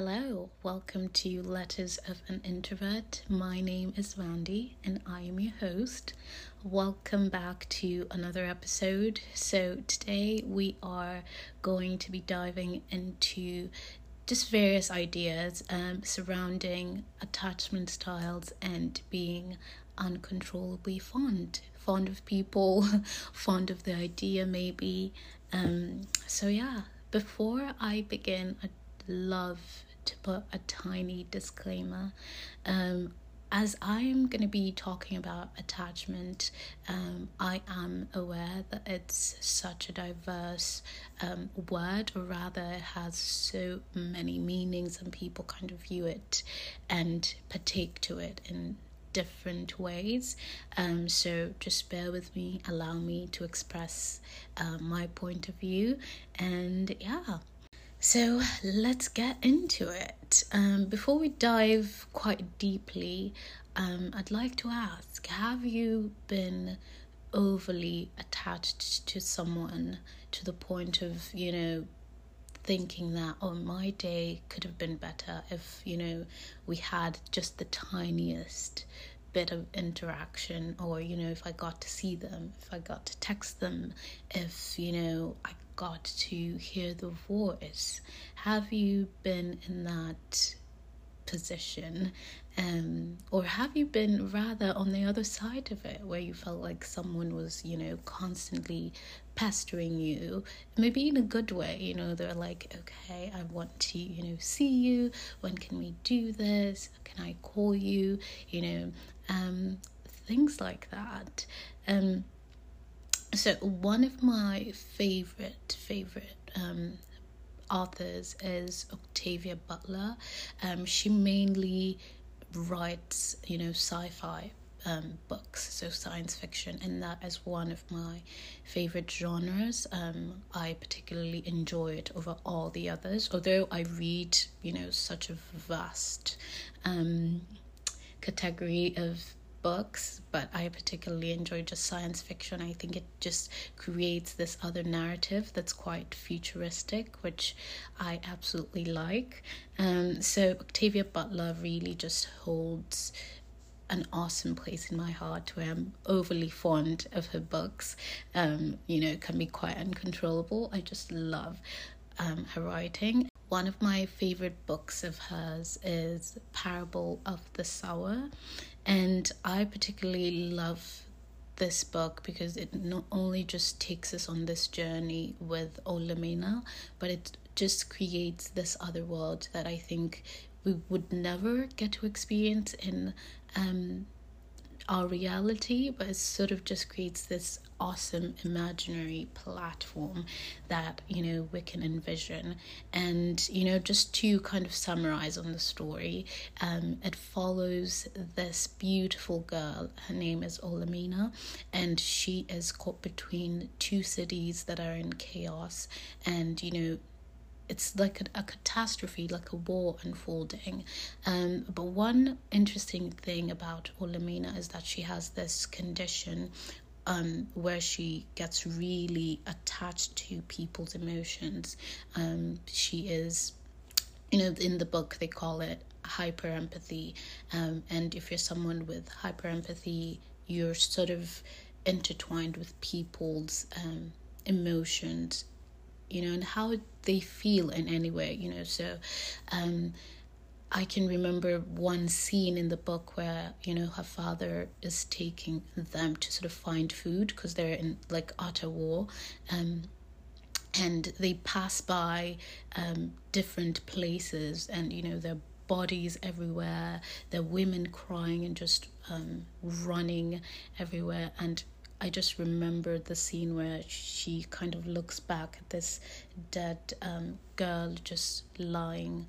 Hello, welcome to Letters of an Introvert. My name is Mandy and I am your host. Welcome back to another episode. So, today we are going to be diving into just various ideas um, surrounding attachment styles and being uncontrollably fond. Fond of people, fond of the idea, maybe. Um, so, yeah, before I begin, I'd love to put a tiny disclaimer. Um, as I'm going to be talking about attachment, um, I am aware that it's such a diverse um, word, or rather, it has so many meanings, and people kind of view it and partake to it in different ways. Um, so just bear with me, allow me to express uh, my point of view, and yeah. So let's get into it. Um, before we dive quite deeply, um, I'd like to ask Have you been overly attached to someone to the point of, you know, thinking that, oh, my day could have been better if, you know, we had just the tiniest bit of interaction or you know if i got to see them if i got to text them if you know i got to hear the voice. Have you been in that position? Um, or have you been rather on the other side of it where you felt like someone was you know constantly pestering you? Maybe in a good way you know they're like okay i want to you know see you. When can we do this? Can i call you? You know um, things like that. Um, so one of my favorite favorite um, authors is Octavia Butler. Um, she mainly writes, you know, sci-fi um, books, so science fiction, and that is one of my favorite genres. Um, I particularly enjoy it over all the others, although I read, you know, such a vast um, category of books, but I particularly enjoy just science fiction. I think it just creates this other narrative that's quite futuristic, which I absolutely like. Um, so Octavia Butler really just holds an awesome place in my heart where I'm overly fond of her books. Um, you know, can be quite uncontrollable. I just love um, her writing. One of my favorite books of hers is Parable of the Sower, and I particularly love this book because it not only just takes us on this journey with Olamina, but it just creates this other world that I think we would never get to experience in um, our reality, but it sort of just creates this awesome imaginary platform that you know we can envision. And you know, just to kind of summarize on the story, um, it follows this beautiful girl. Her name is Olamina, and she is caught between two cities that are in chaos, and you know it's like a, a, catastrophe, like a war unfolding. Um, but one interesting thing about Olamina is that she has this condition um, where she gets really attached to people's emotions. Um, she is, you know, in the book they call it hyper empathy. Um, and if you're someone with hyper empathy, you're sort of intertwined with people's um, emotions you know, and how they feel in any way, you know. So, um, I can remember one scene in the book where you know her father is taking them to sort of find food because they're in like utter war, um, and they pass by um, different places, and you know their bodies everywhere, their women crying and just um, running everywhere, and I just remember the scene where she kind of looks back at this dead um, girl just lying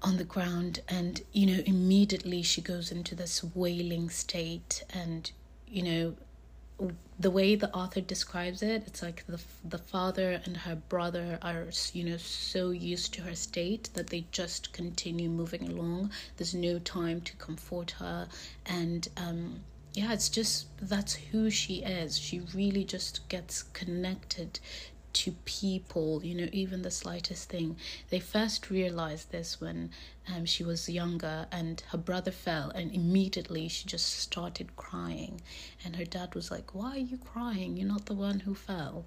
on the ground, and you know, immediately she goes into this wailing state, and you know, the way the author describes it, it's like the the father and her brother are you know so used to her state that they just continue moving along. There's no time to comfort her, and um, yeah, it's just that's who she is. She really just gets connected to people, you know, even the slightest thing. They first realized this when um, she was younger and her brother fell, and immediately she just started crying. And her dad was like, Why are you crying? You're not the one who fell.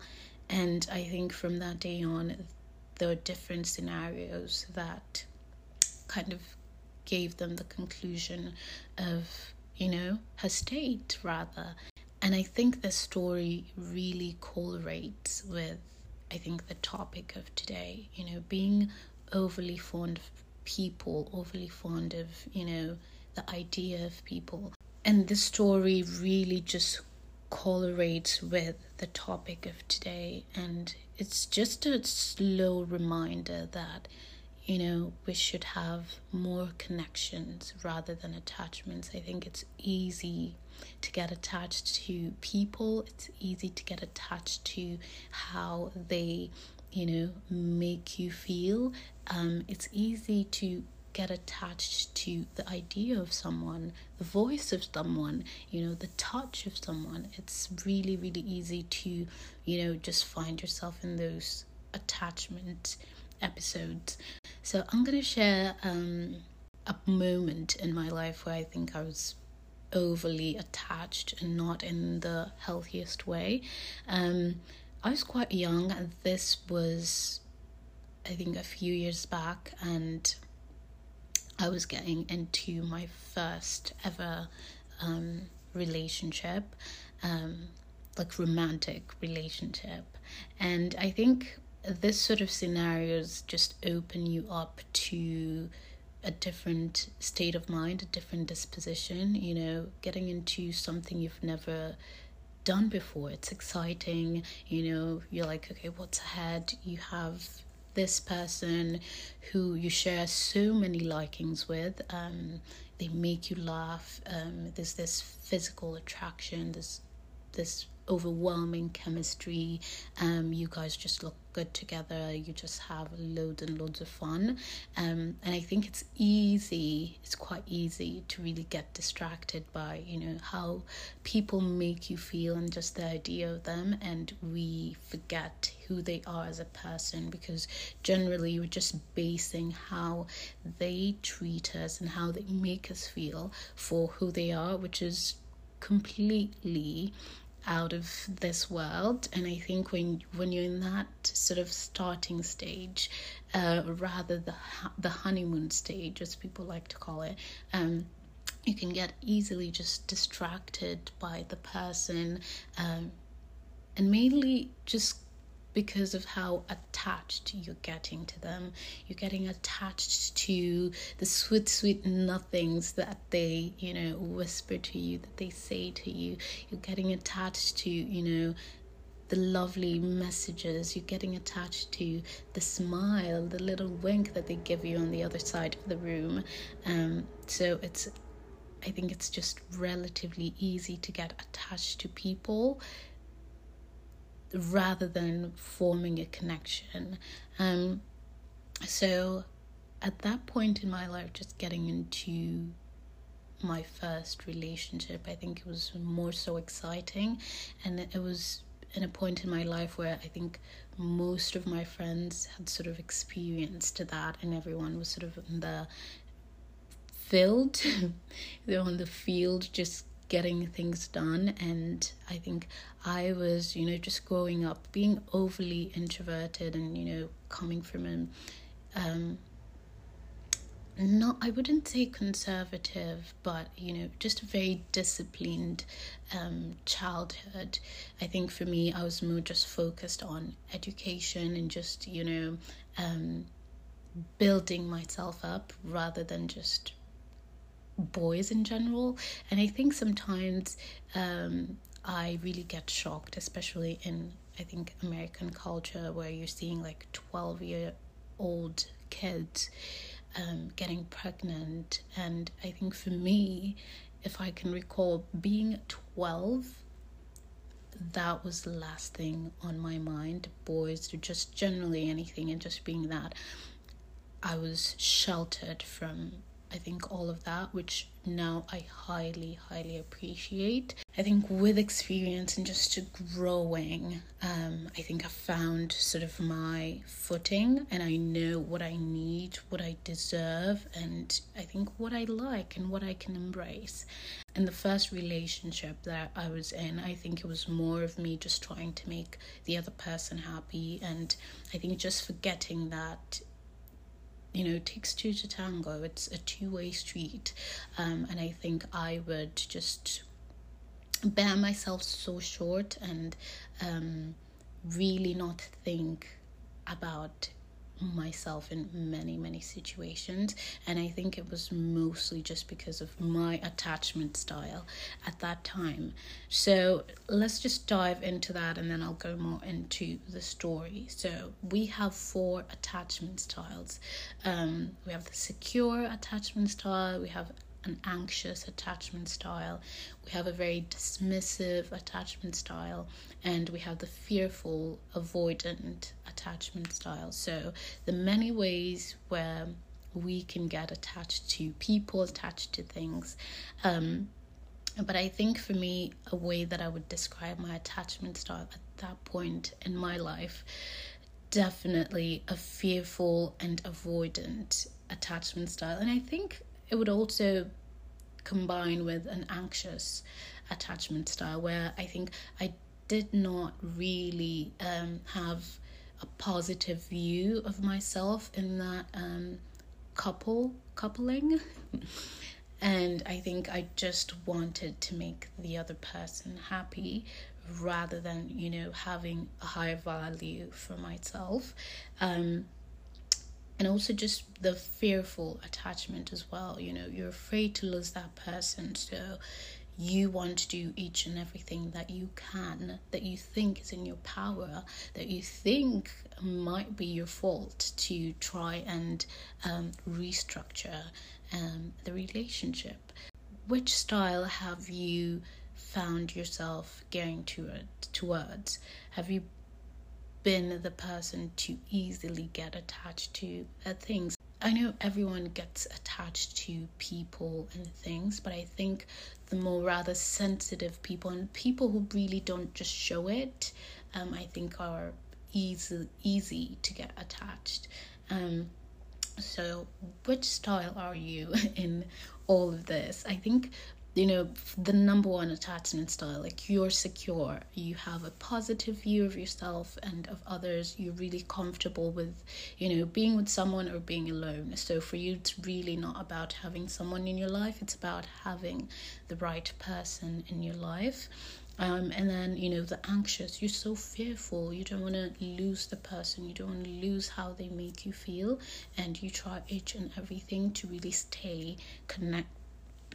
And I think from that day on, there were different scenarios that kind of gave them the conclusion of, you know, her state rather. And I think the story really correlates with, I think, the topic of today, you know, being overly fond of people, overly fond of, you know, the idea of people. And the story really just correlates with the topic of today. And it's just a slow reminder that you know, we should have more connections rather than attachments. I think it's easy to get attached to people, it's easy to get attached to how they, you know, make you feel. Um, it's easy to get attached to the idea of someone, the voice of someone, you know, the touch of someone. It's really, really easy to, you know, just find yourself in those attachment episodes. So I'm going to share um, a moment in my life where I think I was overly attached and not in the healthiest way. Um, I was quite young, and this was, I think, a few years back, and I was getting into my first ever um, relationship, um, like romantic relationship. And I think this sort of scenarios just open you up to a different state of mind, a different disposition, you know, getting into something you've never done before. It's exciting, you know, you're like, okay, what's ahead? You have this person who you share so many likings with. Um, they make you laugh. Um, there's this physical attraction, this this overwhelming chemistry. Um, you guys just look good together. You just have loads and loads of fun. Um, and I think it's easy. It's quite easy to really get distracted by you know how people make you feel and just the idea of them, and we forget who they are as a person because generally we're just basing how they treat us and how they make us feel for who they are, which is completely out of this world. And i think when when you're in that sort of starting stage uh, rather the the honeymoon stage as people like to call it um, you can get easily just distracted by the person um, and mainly just because of how attached you're getting to them. You're getting attached to the sweet, sweet nothings that they, you know, whisper to you, that they say to you. You're getting attached to, you know, the lovely messages. You're getting attached to the smile, the little wink that they give you on the other side of the room. Um, so it's, I think it's just relatively easy to get attached to people rather than forming a connection. Um, so at that point in my life, just getting into my first relationship, I think it was more so exciting, and it was in a point in my life where I think most of my friends had sort of experienced that, and everyone was sort of in the field, they're on the field, just getting things done. And i think i was you know just growing up being overly introverted and you know coming from an um not i wouldn't say conservative but you know just a very disciplined um childhood. I think for me i was more just focused on education and just you know um building myself up rather than just boys in general. And I think sometimes um, I really get shocked, especially in I think American culture, where you're seeing like twelve year old kids um, getting pregnant. And I think for me, if I can recall being twelve that was the last thing on my mind boys just generally anything and just being that i was sheltered from I think all of that, which now I highly, highly appreciate. I think with experience and just growing, um, I think I found sort of my footing and I know what I need, what I deserve, and I think what I like and what I can embrace. In the first relationship that I was in, I think it was more of me just trying to make the other person happy, and I think just forgetting that you know, it takes two to tango. It's a two way street. Um, and I think I would just bear myself so short and um, really not think about myself in many many situations. And i think it was mostly just because of my attachment style at that time. So let's just dive into that and then i'll go more into the story. So we have four attachment styles. Um, we have the secure attachment style we have an anxious attachment style, we have a very dismissive attachment style, and we have the fearful, avoidant attachment style. So, the many ways where we can get attached to people, attached to things. Um, but I think for me, a way that I would describe my attachment style at that point in my life, definitely a fearful and avoidant attachment style. And I think it would also combine with an anxious attachment style where I think I did not really um, have a positive view of myself in that um, couple coupling. and I think I just wanted to make the other person happy rather than, you know, having a higher value for myself. Um, and also just the fearful attachment as well you know you're afraid to lose that person so you want to do each and everything that you can that you think is in your power that you think might be your fault to try and um, restructure um, the relationship. Which style have you found yourself going toward, towards? Have you been the person to easily get attached to things. I know everyone gets attached to people and things, but I think the more rather sensitive people and people who really don't just show it, um, I think are easy easy to get attached. Um, so, which style are you in all of this? I think you know the number one attachment style like you're secure. You have a positive view of yourself and of others. You're really comfortable with you know being with someone or being alone. So for you it's really not about having someone in your life. It's about having the right person in your life. Um, and then you know the anxious. You're so fearful. You don't want to lose the person. You don't want to lose how they make you feel. And you try each and everything to really stay connected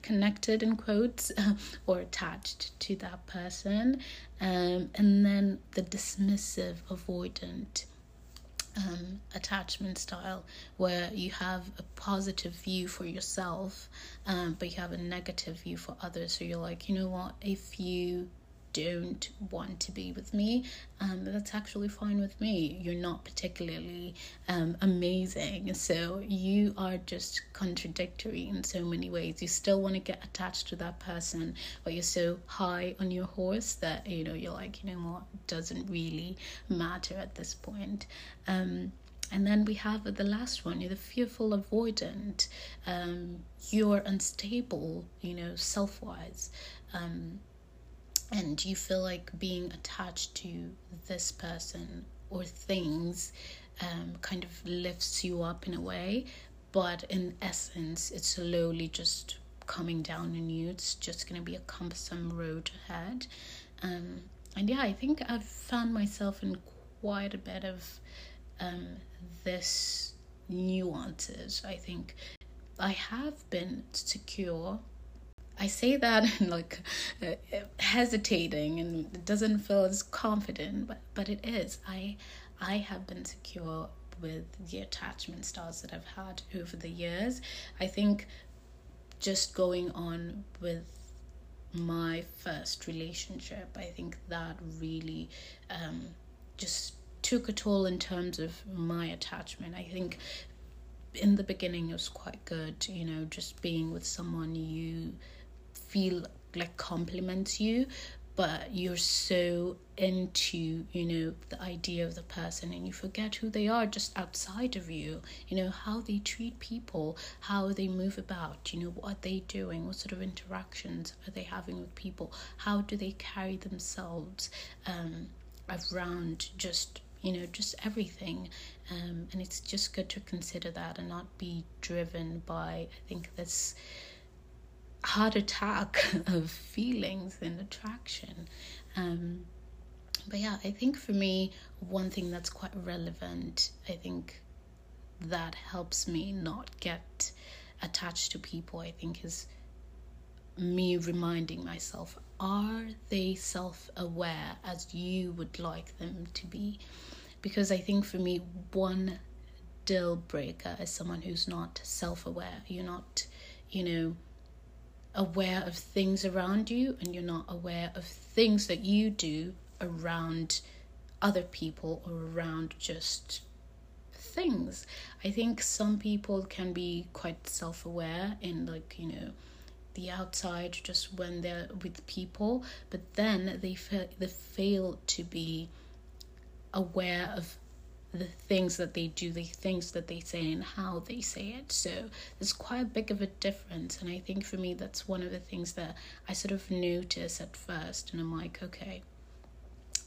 connected in quotes or attached to that person. Um, and then the dismissive avoidant um, attachment style where you have a positive view for yourself um, but you have a negative view for others. So you're like you know what? If you don't want to be with me, um, that's actually fine with me. You're not particularly um, amazing. So you are just contradictory in so many ways. You still want to get attached to that person, but you're so high on your horse that, you know, you're like, you know what, doesn't really matter at this point. Um, and then we have the last one, you're the fearful avoidant. Um, you're unstable, you know, self wise. Um, and you feel like being attached to this person or things um, kind of lifts you up in a way, but in essence, it's slowly just coming down on you. It's just going to be a cumbersome road ahead. Um, and yeah, I think I've found myself in quite a bit of um, this nuances. I think I have been secure I say that and like uh, hesitating and it doesn't feel as confident, but but it is. I I have been secure with the attachment styles that I've had over the years. I think just going on with my first relationship, I think that really um, just took a toll in terms of my attachment. I think in the beginning it was quite good you know just being with someone you feel like compliments you but you're so into you know the idea of the person and you forget who they are just outside of you you know how they treat people how they move about you know what are they doing what sort of interactions are they having with people how do they carry themselves um, around just you know just everything. Um, and it's just good to consider that and not be driven by i think this heart attack of feelings and attraction. Um, but yeah, I think for me, one thing that's quite relevant, I think that helps me not get attached to people, I think, is me reminding myself are they self aware as you would like them to be? Because I think for me, one deal breaker is someone who's not self aware. You're not, you know, aware of things around you and you're not aware of things that you do around other people or around just things. I think some people can be quite self aware in, like, you know, the outside just when they're with people, but then they, fa- they fail to be aware of the things that they do, the things that they say, and how they say it. So there's quite a big of a difference. And I think for me, that's one of the things that I sort of notice at first. And I'm like, okay,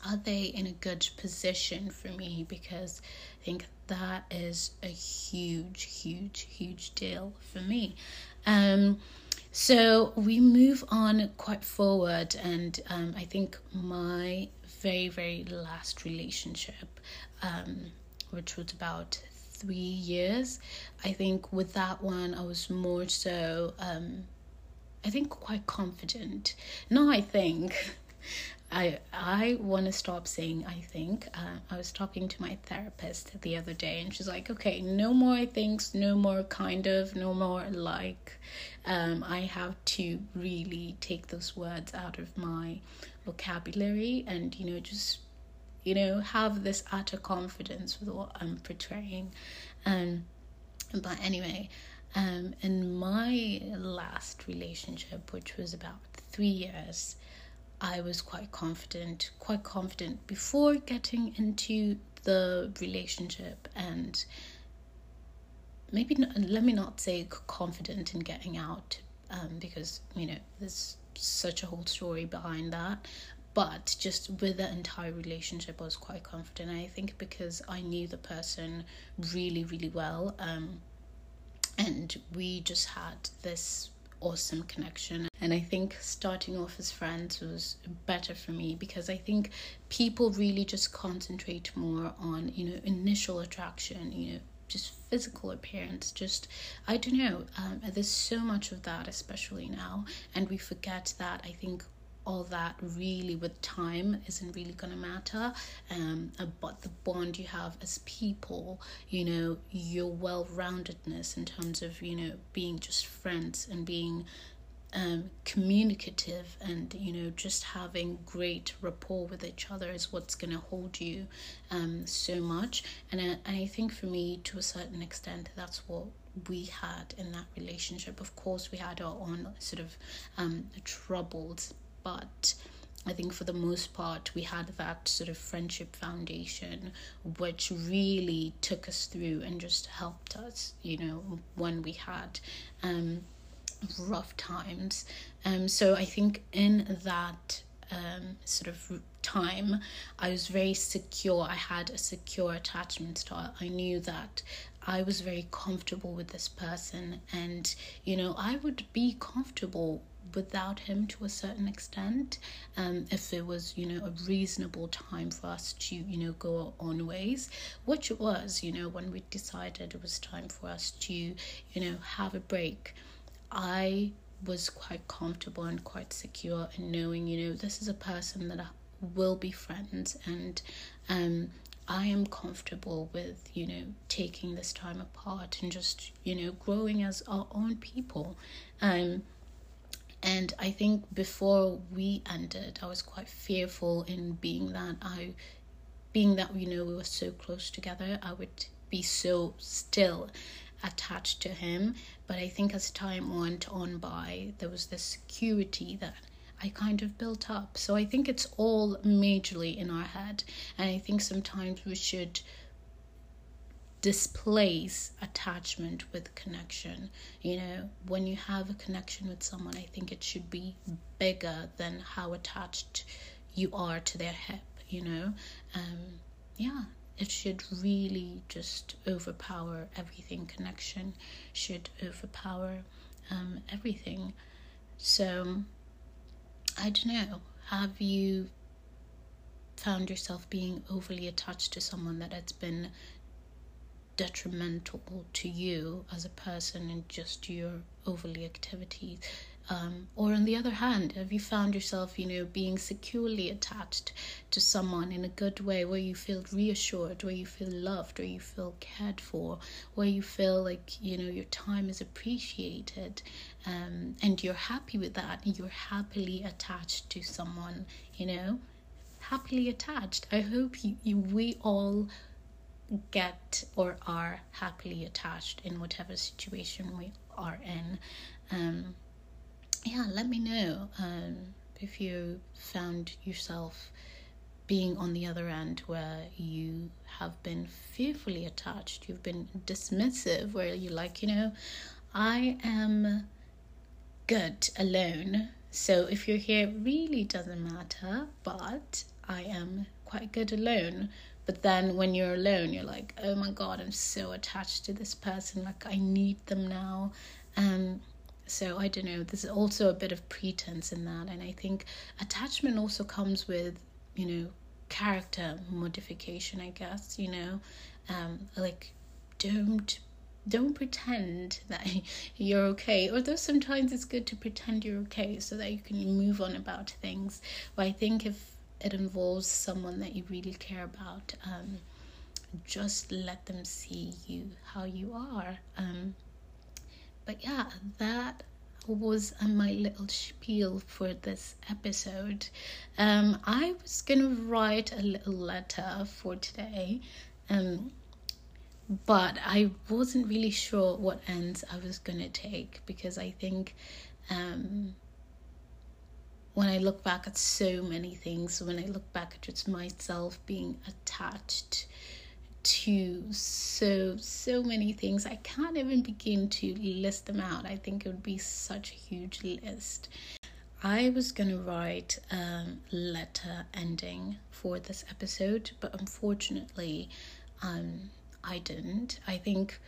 are they in a good position for me? Because I think that is a huge, huge, huge deal for me. Um, so we move on quite forward, and um, I think my very, very last relationship, um, which was about three years. I think with that one, I was more so, um, I think, quite confident. No, I think. I I want to stop saying I think. Uh, I was talking to my therapist the other day, and she's like, "Okay, no more I thinks, no more kind of, no more like." Um, I have to really take those words out of my vocabulary, and you know, just you know, have this utter confidence with what I'm portraying. Um, but anyway, um, in my last relationship, which was about three years, I was quite confident, quite confident before getting into the relationship and maybe not, let me not say confident in getting out um, because you know there's such a whole story behind that but just with the entire relationship i was quite confident i think because i knew the person really really well um, and we just had this awesome connection. And I think starting off as friends was better for me because I think people really just concentrate more on, you know, initial attraction, you know, just physical appearance just i don't know um, there's so much of that especially now and we forget that i think all that really with time isn't really to matter um uh, but the bond you have as people you know your well-roundedness in terms of you know being just friends and being um, communicative and you know just having great rapport with each other is what's going to hold you um, so much. And I, uh, and I think for me to a certain extent that's what we had in that relationship. Of course we had our own sort of um, troubles but I think for the most part, we had that sort of friendship foundation, which really took us through and just helped us, you know, when we had um, rough times. Um, so I think in that um, sort of time, I was very secure. I had a secure attachment style. I knew that I was very comfortable with this person, and you know, I would be comfortable without him to a certain extent um, if it was you know a reasonable time for us to you know go on ways which it was you know when we decided it was time for us to you know have a break i was quite comfortable and quite secure in knowing you know this is a person that I will be friends and um I am comfortable with, you know, taking this time apart and just, you know, growing as our own people. Um, and I think before we ended, I was quite fearful in being that I, being that you know we were so close together, I would be so still, attached to him. But I think as time went on by, there was this security that I kind of built up. So I think it's all majorly in our head. And I think sometimes we should displace attachment with connection. You know, when you have a connection with someone, I think it should be bigger than how attached you are to their hip, you know? Um, yeah, it should really just overpower everything. Connection should overpower um, everything. So, I don't know. Have you found yourself being overly attached to someone that has been detrimental to you as a person and just your overly activities um, or on the other hand have you found yourself you know being securely attached to someone in a good way where you feel reassured where you feel loved where you feel cared for where you feel like you know your time is appreciated um, and you're happy with that and you're happily attached to someone you know happily attached i hope you, you we all get or are happily attached in whatever situation we are in. Um, yeah, let me know um, if you found yourself being on the other end where you have been fearfully attached, you've been dismissive, where you're like, you know, I am good alone. So if you're here, it really doesn't matter, but I am quite good alone. But then when you're alone, you're like, oh my God, I'm so attached to this person. Like, I need them now. Um, so I don't know. There's also a bit of pretense in that. And I think attachment also comes with, you know, character modification, I guess, you know, um, like don't don't pretend that you're okay although sometimes it's good to pretend you're okay so that you can move on about things but i think if it involves someone that you really care about, um, just let them see you how you are. Um, but yeah, that was my little spiel for this episode. Um, I was gonna write a little letter for today, um, but I wasn't really sure what ends I was gonna take because I think um, when I look back at so many things, when I look back at just myself being attached to so so many things. I can't even begin to list them out. I think it would be such a huge list. I was going to write a letter ending for this episode but unfortunately um i didn't. I think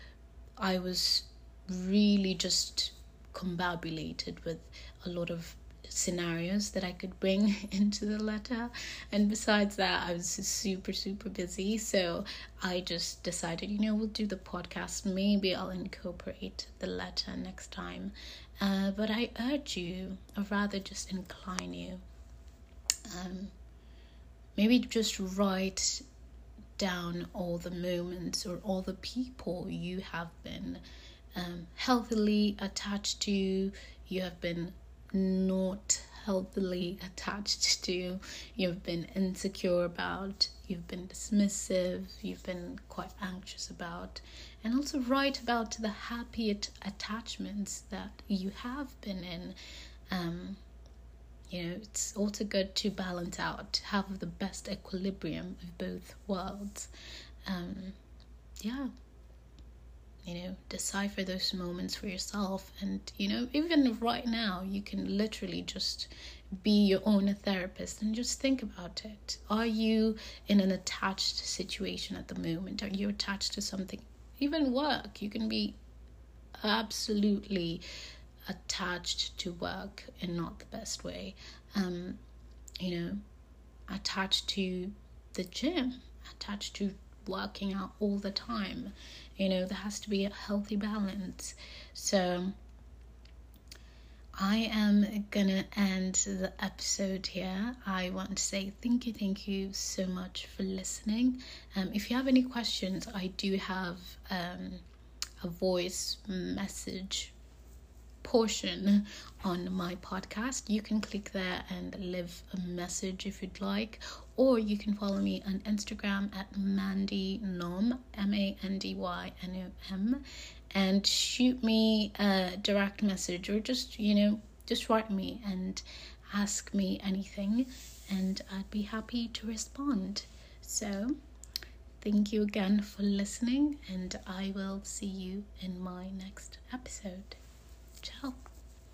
i was really just combobulated with a lot of scenarios that I could bring into the letter. And besides that, I was super, super busy. So I just decided, you know, we'll do the podcast. Maybe I'll incorporate the letter next time. Uh, but I urge you, or rather just incline you, um, maybe just write down all the moments or all the people you have been um, healthily attached to, you have been not healthily attached to, you've been insecure about, you've been dismissive, you've been quite anxious about, and also write about the happy attachments that you have been in. Um, you know, it's also good to balance out, have the best equilibrium of both worlds. Um, yeah you know decipher those moments for yourself. And you know even right now you can literally just be your own therapist and just think about it. Are you in an attached situation at the moment? Are you attached to something? Even work you can be absolutely attached to work in not the best way. Um you know attached to the gym attached to working out all the time you know, there has to be a healthy balance. So I am gonna end the episode here. I want to say thank you, thank you so much for listening. Um, if you have any questions, I do have um, a voice message portion on my podcast. You can click there and leave a message if you'd like, or you can follow me on Instagram at Mandy Nom, M A N D Y N O M, and shoot me a direct message or just, you know, just write me and ask me anything, and I'd be happy to respond. So, thank you again for listening, and I will see you in my next episode. Ciao.